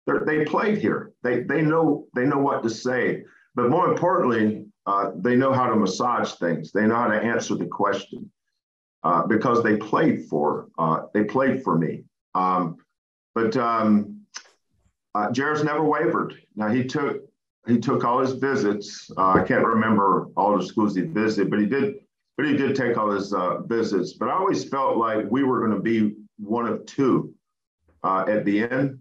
They're, they played here. They, they, know, they know what to say. But more importantly, uh, they know how to massage things. They know how to answer the question uh, because they played for uh, they played for me. Um, but um, uh, never wavered. Now he took he took all his visits. Uh, I can't remember all the schools he visited, but he did. But he did take all his uh, visits. But I always felt like we were going to be one of two at the end.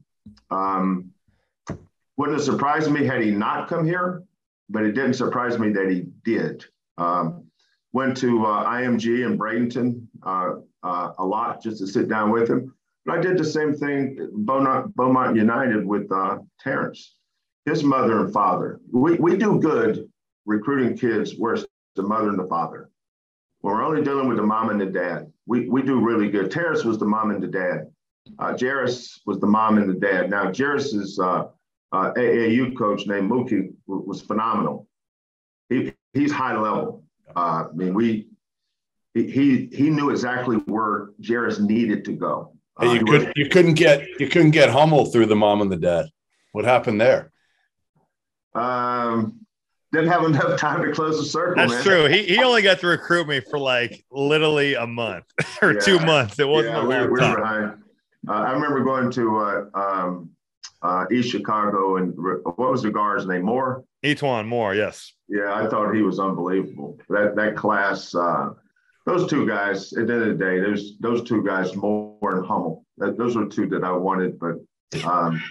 Um, wouldn't have surprised me had he not come here, but it didn't surprise me that he did. Um, went to uh, IMG in Bradenton uh, uh, a lot just to sit down with him. But I did the same thing Beaumont, Beaumont United with Terrance his mother and father. We, we do good recruiting kids where it's the mother and the father. When we're only dealing with the mom and the dad, we, we do really good. Terrance was the mom and the dad. Uh, Jarace was the mom and the dad. Now, Jarace's uh, uh, AAU coach named Mookie was phenomenal. He, he's high level. Uh, I mean, we he he knew exactly where Jarace needed to go. Hey, you uh, could you couldn't get you couldn't get Hummel through the mom and the dad. What happened there? Um, didn't have enough time to close the circle. That's man. true. He, he only got to recruit me for like literally a month or yeah. two months. It wasn't yeah, a long we, we time. behind. Uh, I remember going to uh, um, uh, East Chicago and what was the guard's name? Moore. E'Twaun Moore. Yes. Yeah, I thought he was unbelievable. That that class. Uh, those two guys. At the end of the day, those those two guys, Moore and Hummel. That, those are two that I wanted, but um,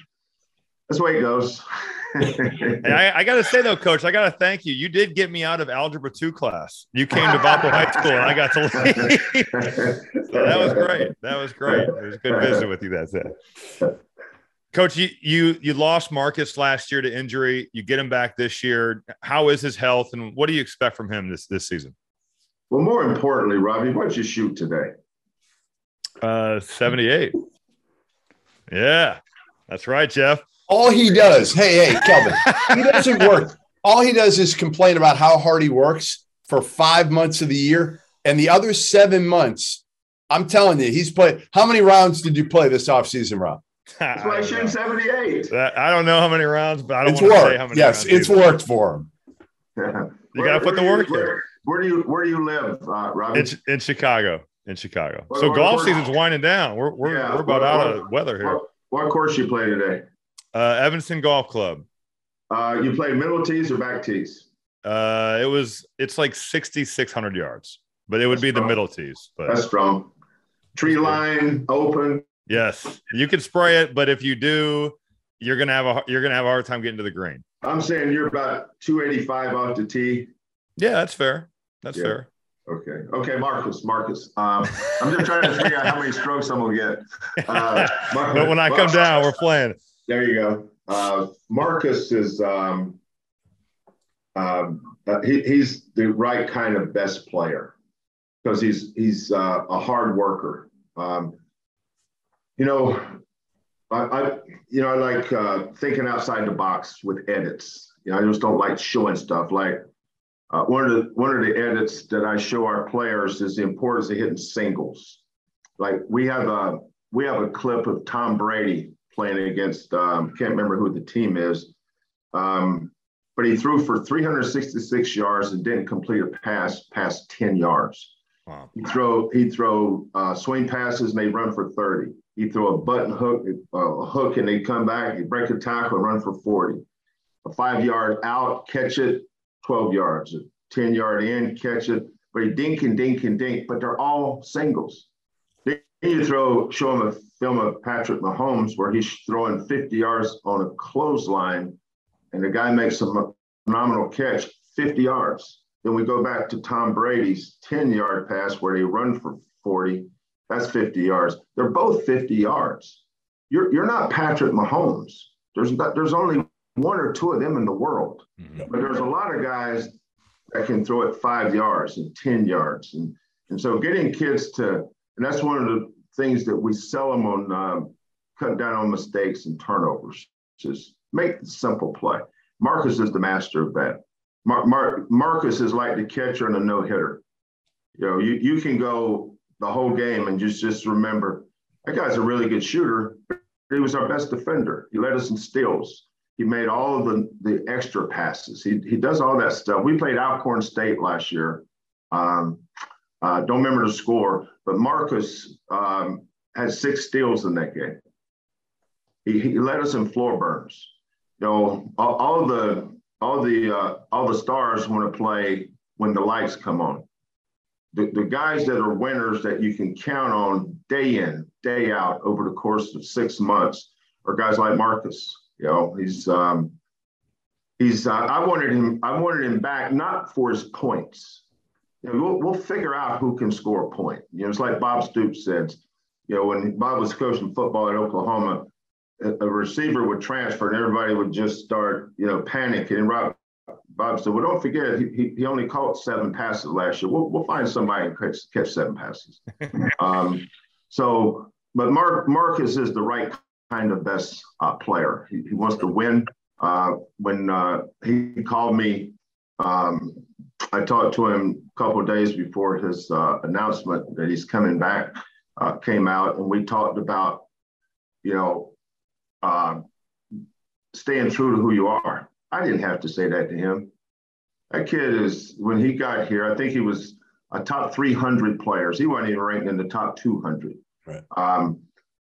that's the way it goes. I, I got to say though, Coach, I got to thank you. You did get me out of algebra two class. You came to Valpo High School, and I got to leave. so that was great. That was great. It was good visit with you that day. Coach, you, you you lost Marcus last year to injury. You get him back this year. How is his health, and what do you expect from him this this season? Well, more importantly, Robbie, what'd you shoot today? Uh, seventy-eight. Yeah, that's right, Jeff. All he does, hey, hey, Kelvin, he doesn't work. All he does is complain about how hard he works for five months of the year. And the other seven months, I'm telling you, he's played. How many rounds did you play this offseason, Rob? That's why I shooting 78. I don't know how many rounds, but I don't it's want worked. to say how many Yes, it's either. worked for him. Yeah. You got to put the work you, where, where, do you where do you live, uh, Rob? In, in Chicago. In Chicago. so golf season's winding down. We're we're, yeah, we're about what, out of weather here. What, what course you play today? Uh, Evanston Golf Club. Uh, you play middle tees or back tees? Uh, it was it's like sixty six hundred yards, but it would That's be strong. the middle tees. But That's strong. Tree line open. Yes, you can spray it, but if you do, you're gonna have a you're gonna have a hard time getting to the green. I'm saying you're about 285 off the tee. Yeah, that's fair. That's yeah. fair. Okay. Okay, Marcus. Marcus. Um, I'm just trying to figure out how many strokes I'm gonna get. Uh, Marcus, but when I come down, we're playing. There you go. Uh, Marcus is um, um, uh, he, he's the right kind of best player because he's he's uh, a hard worker. Um, you know, I, I, you know I like uh, thinking outside the box with edits. You know, I just don't like showing stuff. Like uh, one of the one of the edits that I show our players is the importance of hitting singles. Like we have a we have a clip of Tom Brady playing against um, can't remember who the team is, um, but he threw for 366 yards and didn't complete a pass past 10 yards. Wow. He throw he'd throw uh, swing passes and they run for 30. He throw a button hook, a hook, and they come back. He break a tackle and run for 40. A five yard out, catch it, 12 yards. A 10 yard in, catch it. But he dink and dink and dink. But they're all singles. Then you throw show him a film of Patrick Mahomes where he's throwing 50 yards on a clothesline, and the guy makes a phenomenal catch, 50 yards. Then we go back to Tom Brady's 10 yard pass where he run for 40 that's 50 yards. They're both 50 yards. You're, you're not Patrick Mahomes. There's, there's only one or two of them in the world. Mm-hmm. But there's a lot of guys that can throw it five yards and 10 yards. And, and so getting kids to, and that's one of the things that we sell them on um, cut down on mistakes and turnovers. Just make the simple play. Marcus is the master of that. Mar- Mar- Marcus is like the catcher and a no hitter. You know, you, you can go the whole game and just just remember that guy's a really good shooter. He was our best defender. He led us in steals. He made all of the, the extra passes. He, he does all that stuff. We played Alcorn State last year. Um, uh, don't remember the score, but Marcus um, had six steals in that game. He, he led us in floor burns. You know, all, all the all the uh, all the stars want to play when the lights come on the, the guys that are winners that you can count on day in, day out over the course of six months are guys like Marcus. You know, he's um, he's uh, I wanted him I wanted him back not for his points. You know, we'll, we'll figure out who can score a point. You know, it's like Bob Stoops said. You know, when Bob was coaching football at Oklahoma, a, a receiver would transfer and everybody would just start, you know, panicking. And Rob Bob said, well, don't forget, he, he only caught seven passes last year. We'll, we'll find somebody and catch, catch seven passes. um, so, but Mark Marcus is the right kind of best uh, player. He, he, wants to win. Uh, when uh, he called me, um, I talked to him a couple of days before his uh, announcement that he's coming back uh, came out, and we talked about, you know, uh, staying true to who you are I didn't have to say that to him. That kid is, when he got here, I think he was a top 300 players. He wasn't even ranked in the top 200. Right. Um,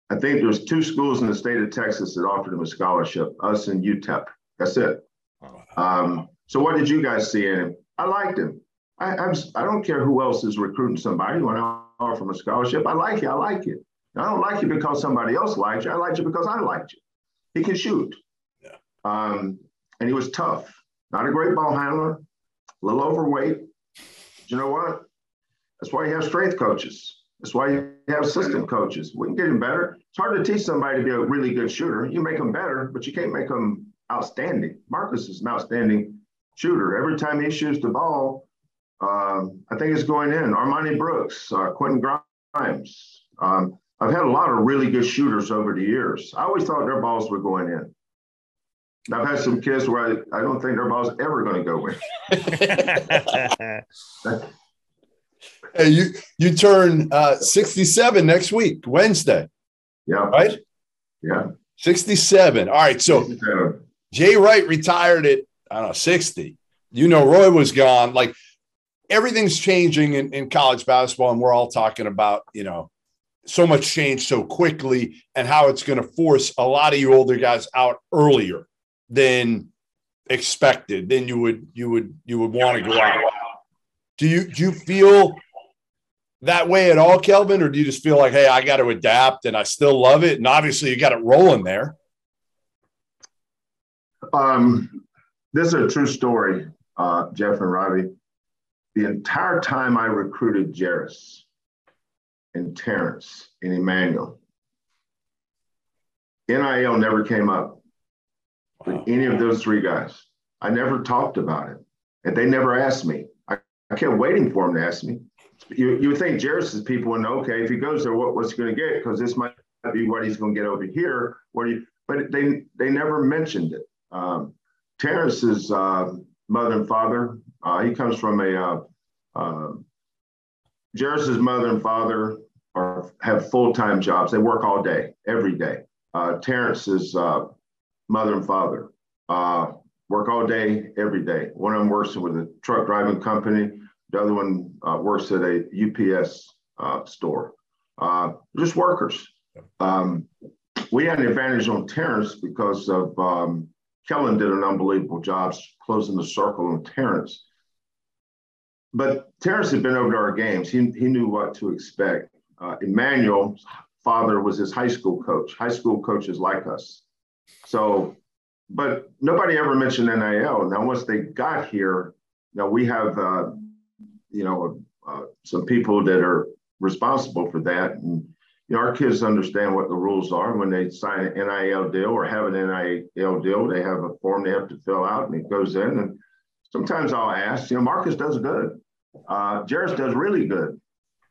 I think there's two schools in the state of Texas that offered him a scholarship, us and UTEP. That's it. Um, so what did you guys see in him? I liked him. I, I'm, I do not care who else is recruiting somebody when I offer him a scholarship. I like you. I like you. I don't like you because somebody else likes you. I like you because I liked you. He can shoot. Yeah. Um, and he was tough. Not a great ball handler, a little overweight. But you know what? That's why you have strength coaches. That's why you have assistant coaches. We can get him better. It's hard to teach somebody to be a really good shooter. You make them better, but you can't make them outstanding. Marcus is an outstanding shooter. Every time he shoots the ball, um, I think it's going in. Armoni Brooks, uh, Quentin Grimes. Um, I've had a lot of really good shooters over the years. I always thought their balls were going in. I've had some kids where I, I don't think their ball's ever going to go in. hey, you you turn uh, 67 next week, Wednesday. Yeah. Right? Yeah. 67. All right. So Jay Wright retired at, I don't know, 60. You know, Roy was gone. Like everything's changing in, in college basketball. And we're all talking about, you know, so much change so quickly and how it's going to force a lot of you older guys out earlier than expected, then you would you would you would want to go out. Do you do you feel that way at all, Kelvin, or do you just feel like, hey, I got to adapt and I still love it? And obviously, you got it rolling there. Um, this is a true story, uh, Jeff and Robbie. The entire time I recruited Jarace and Terrance and Emanuel, NIL never came up with any of those three guys. I never talked about it, and they never asked me. I, I kept waiting for them to ask me. You, you would think Jarace's people would know, okay, if he goes there, what, what's he going to get? Because this might be what he's going to get over here. What you, but they they never mentioned it. Um, Terrance's uh, mother and father Uh, he comes from a uh, Jarace's mother and father are have full time jobs. They work all day, every day. Uh, Terrance's uh, mother and father uh, work all day, every day. One of them works with a truck driving company. The other one uh, works at a UPS uh, store. Uh, just workers. Um, we had an advantage on Terrance because of um, Kellen did an unbelievable job closing the circle on Terrance. But Terrance had been over to our games. He, he knew what to expect. Uh, Emanuel's father was his high school coach. High school coaches like us. So, but nobody ever mentioned NIL. Now, once they got here, now we have, uh, you know, uh, some people that are responsible for that. And you know, our kids understand what the rules are when they sign an NIL deal or have an NIL deal. They have a form they have to fill out, and it goes in. And sometimes I'll ask, you know, Marcus does good, uh, Jarace does really good,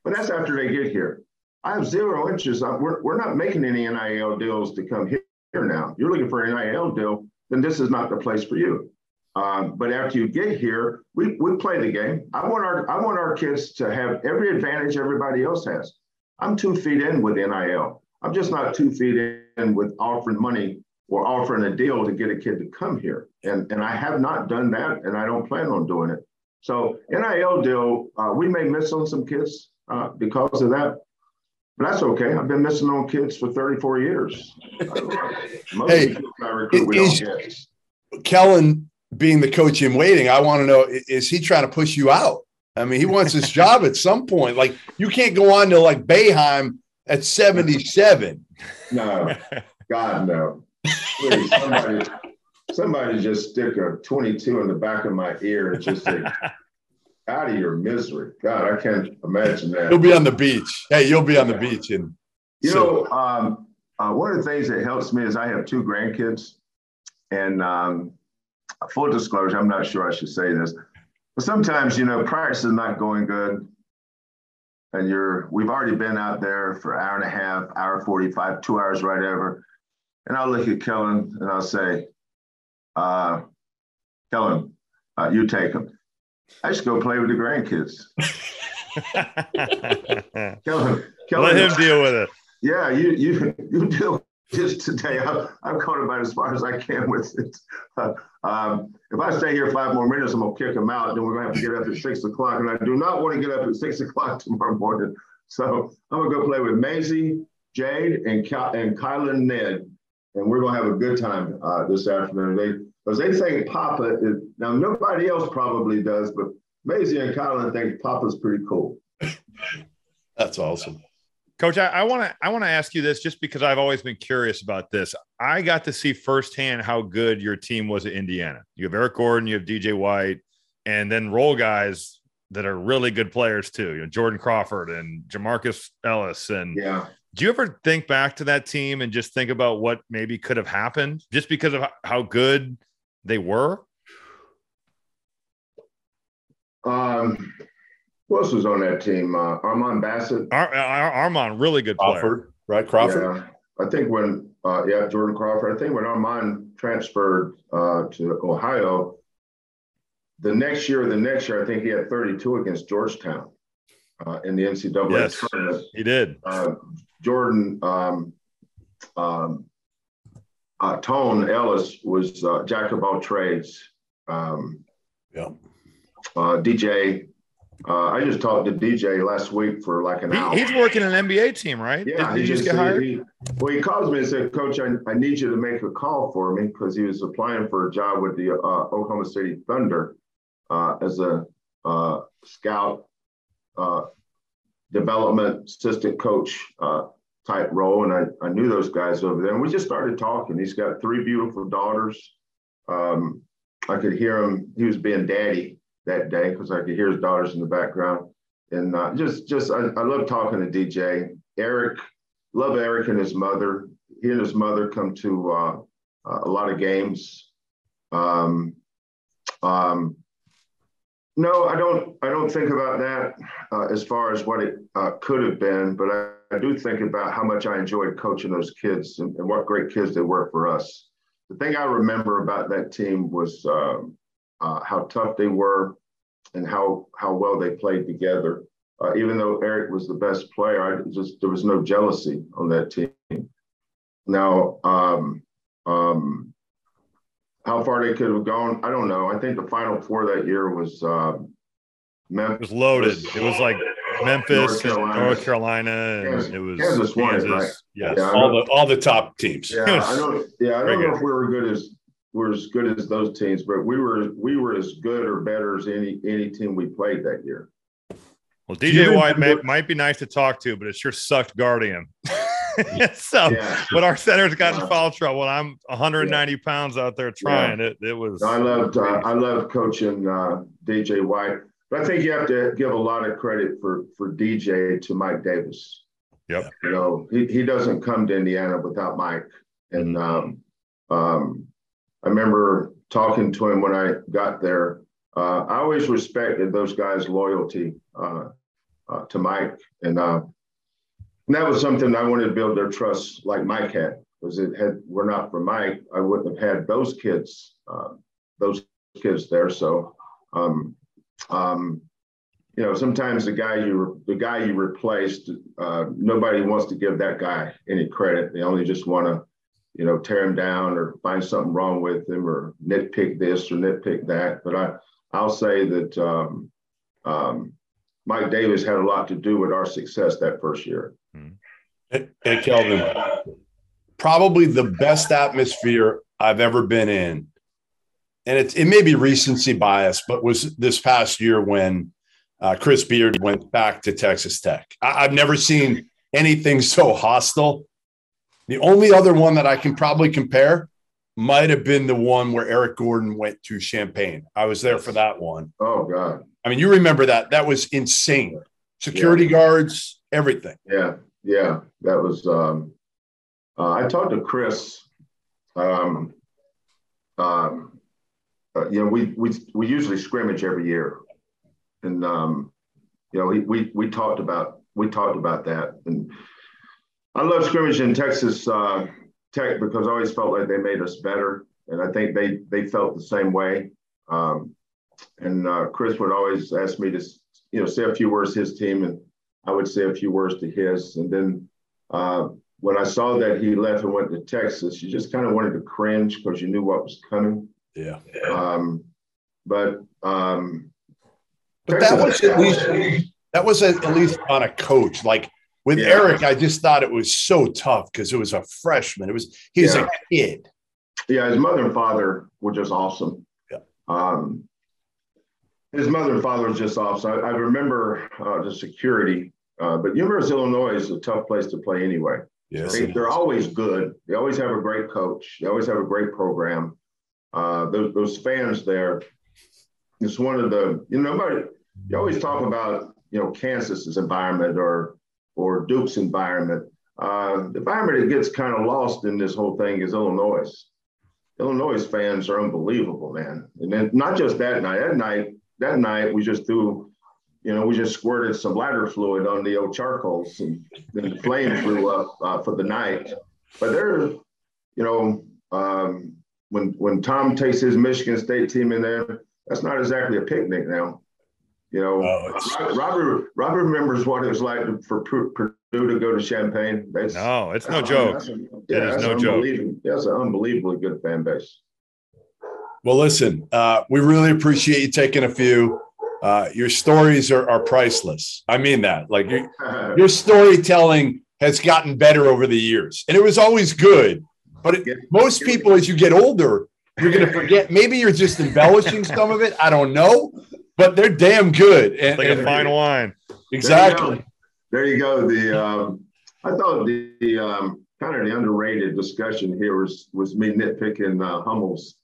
but that's after they get here. I have zero interest. We're, we're not making any NIL deals to come here now. You're looking for an NIL deal, then this is not the place for you. Um, but after you get here, we, we play the game. I want our I want our kids to have every advantage everybody else has. I'm two feet in with NIL. I'm just not two feet in with offering money or offering a deal to get a kid to come here. And, and I have not done that, and I don't plan on doing it. So NIL deal, uh, we may miss on some kids uh, because of that. That's okay. I've been missing on kids for 34 years. Most hey, recruit, is, Kellen being the coach in waiting, I want to know is he trying to push you out? I mean, he wants his job at some point. Like you can't go on to like Boeheim at 77. No, God, no. Please, somebody, somebody just stick a 22 in the back of my ear and just say, out of your misery. God, I can't imagine that. You'll be on the beach. Hey, you'll be on the beach. And you so. know, um, uh, one of the things that helps me is I have two grandkids. And um, full disclosure, I'm not sure I should say this. But sometimes, you know, practice is not going good. And you're, we've already been out there for hour and a half, hour 45, two hours, whatever. And I'll look at Kellen and I'll say, uh, Kellen, uh, you take him. I just go play with the grandkids. Let him deal with it. Yeah, you you you deal just today. I'm, I'm going about as far as I can with it. Uh, um, if I stay here five more minutes, I'm going to kick him out. Then we're going to have to get up at six o'clock. And I do not want to get up at six o'clock tomorrow morning. So I'm going to go play with Maisie, Jade, and, Ky- and Kylan Ned. And we're going to have a good time uh, this afternoon. They Because they think Papa is, now nobody else probably does, but Maisie and Kylan think Papa's pretty cool. That's awesome. Coach, I want to I want to ask you this just because I've always been curious about this. I got to see firsthand how good your team was at Indiana. You have Eric Gordon, you have DJ White, and then role guys that are really good players too. You know, Jordan Crawford and Jamarcus Ellis. And yeah, do you ever think back to that team and just think about what maybe could have happened just because of how good they were? Um who else was on that team? Uh, Armon Bassett. Ar- Ar- Armon, really good player. Crawford, right? Crawford. Yeah. I think when, uh, yeah, Jordan Crawford. I think when Armon transferred uh, to Ohio, the next year, the next year, I think he had 32 against Georgetown uh, in the NCAA yes, tournament. He did. Uh, Jordan um, um, uh, Tone Ellis was uh, jack of all trades. Um, yeah. DJ uh, I just talked to DJ last week for like an he, hour. He's working an NBA team, right? Yeah, Did, he just, get hired? He, well, he calls me and said, "Coach, I, I need you to make a call for me because he was applying for a job with the uh, Oklahoma City Thunder uh, as a uh, scout uh, development assistant coach uh, type role." And I, I knew those guys over there, and we just started talking. He's got three beautiful daughters. Um, I could hear him; he was being daddy that day because I could hear his daughters in the background. And uh, just, just I, I love talking to DJ. Eric, love Eric and his mother. He and his mother come to uh, uh, a lot of games. Um, um, no, I don't. I don't think about that uh, as far as what it uh, could have been, but I, I, do think about how much I enjoyed coaching those kids and, and, what great kids they were for us. The thing I remember about that team was um, uh, how tough they were, and how how well they played together. Uh, even though Eric was the best player, I just there was no jealousy on that team. Now, um, um, how far they could have gone, I don't know. I think the Final Four that year was uh, Memphis. It was loaded. It was like Memphis, North Carolina, North Carolina and Kansas, it was Kansas won Kansas, right? Yes. Yeah, all the all the top teams. Yeah, I don't. Yeah, I don't know if we were good as we're as good as those teams, but we were we were as good or better as any any team we played that year. Well, DJ White may, might be nice to talk to, but it sure sucked guarding him. so, yeah. but our center's got in foul trouble, I'm 190 yeah. pounds out there trying. Yeah. It it was. I loved uh, I loved coaching uh, DJ White. But I think you have to give a lot of credit for for DJ to Mike Davis. Yep. You know, he, he doesn't come to Indiana without Mike. And um, um, I remember talking to him when I got there. Uh, I always respected those guys' loyalty uh, uh, to Mike, and, uh, and that was something I wanted to build their trust, like Mike had. Because it had were not for Mike, I wouldn't have had those kids, uh, those kids there. So um, um, you know, sometimes the guy you the guy you replaced, uh, nobody wants to give that guy any credit. They only just want to, you know, tear him down or find something wrong with him or nitpick this or nitpick that. But I, I'll say that um, um, Mike Davis had a lot to do with our success that first year. Hey, hey Kelvin, probably the best atmosphere I've ever been in and it, it may be recency bias, but was this past year when uh, Chris Beard went back to Texas Tech. I, I've never seen anything so hostile. The only other one that I can probably compare might have been the one where Eric Gordon went to Champaign. I was there for that one. Oh God! I mean, you remember that? That was insane. Security yeah. guards, everything. Yeah, yeah, that was. Um, uh, I talked to Chris. Um, um, uh, you know, we we we usually scrimmage every year, and um, you know, we we we talked about we talked about that, and I love scrimmage in Texas uh, Tech because I always felt like they made us better, and I think they they felt the same way. Um, and uh, Chris would always ask me to you know say a few words to his team, and I would say a few words to his, and then. Uh, when I saw that he left and went to Texas, you just kind of wanted to cringe because you knew what was coming. Yeah. Um, but um, but that was at least that was at least on a coach. Like with yeah. Eric, I just thought it was so tough because it was a freshman. It was he's yeah. a kid. Yeah, his mother and father were just awesome. Yeah. Um, his mother and father was just awesome. I, I remember uh, the security, uh, but University of Illinois is a tough place to play anyway. Yes, they, are always good. They always have a great coach. They always have a great program uh, those, those fans there. It's one of the, you know, nobody, you always talk about, you know, Kansas's environment or, or Duke's environment. Uh, the environment that gets kind of lost in this whole thing is Illinois. Illinois fans are unbelievable, man. And then not just that night. That night, that night we just threw, you know, we just squirted some ladder fluid on the old charcoals, and then the flame flew up uh, for the night. But there, you know, um, when when Tom takes his Michigan State team in there, that's not exactly a picnic now. You know, oh, Robert Robert remembers what it was like for Purdue to go to Champaign. That's, no, it's no joke. A, yeah, it is no joke. That's an unbelievably good fan base. Well, listen, uh, we really appreciate you taking a few. Uh, your stories are, are priceless. I mean that. Like your, your storytelling has gotten better over the years, and it was always good. But it, most people, as you get older, you're going to forget. Maybe you're just embellishing some of it. I don't know, but they're damn good. And, like and, a fine wine. Exactly. There you go. There you go. The um, I thought the, the um, kind of the underrated discussion here was was me nitpicking uh, Hummel's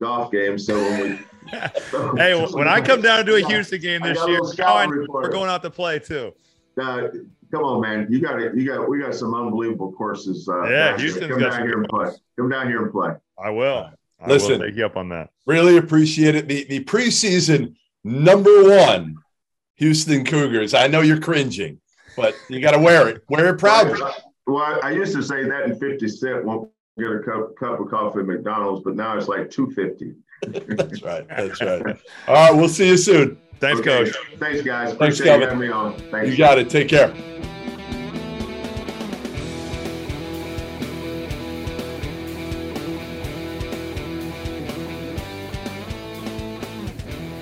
golf game. So when we hey, when I come down to do a Houston game this year, we're going out to play too. Uh, come on, man. You got it. You got. We got some unbelievable courses. Uh, yeah, Houston's come got down here and play. Come down here and play. I will. I Listen, will take you up on that. Really appreciate it. The the preseason number one Houston Cougars. I know you're cringing, but you got to wear it. Wear it proudly. Well, I used to say that in 50 cent won't get a cup, cup of coffee at McDonald's, but now it's like 250. That's right. That's right. All right. We'll see you soon. Thanks, Okay. Coach. Thanks, guys. Thanks, Appreciate Kevin. you having me on. Thanks. You got it. Take care.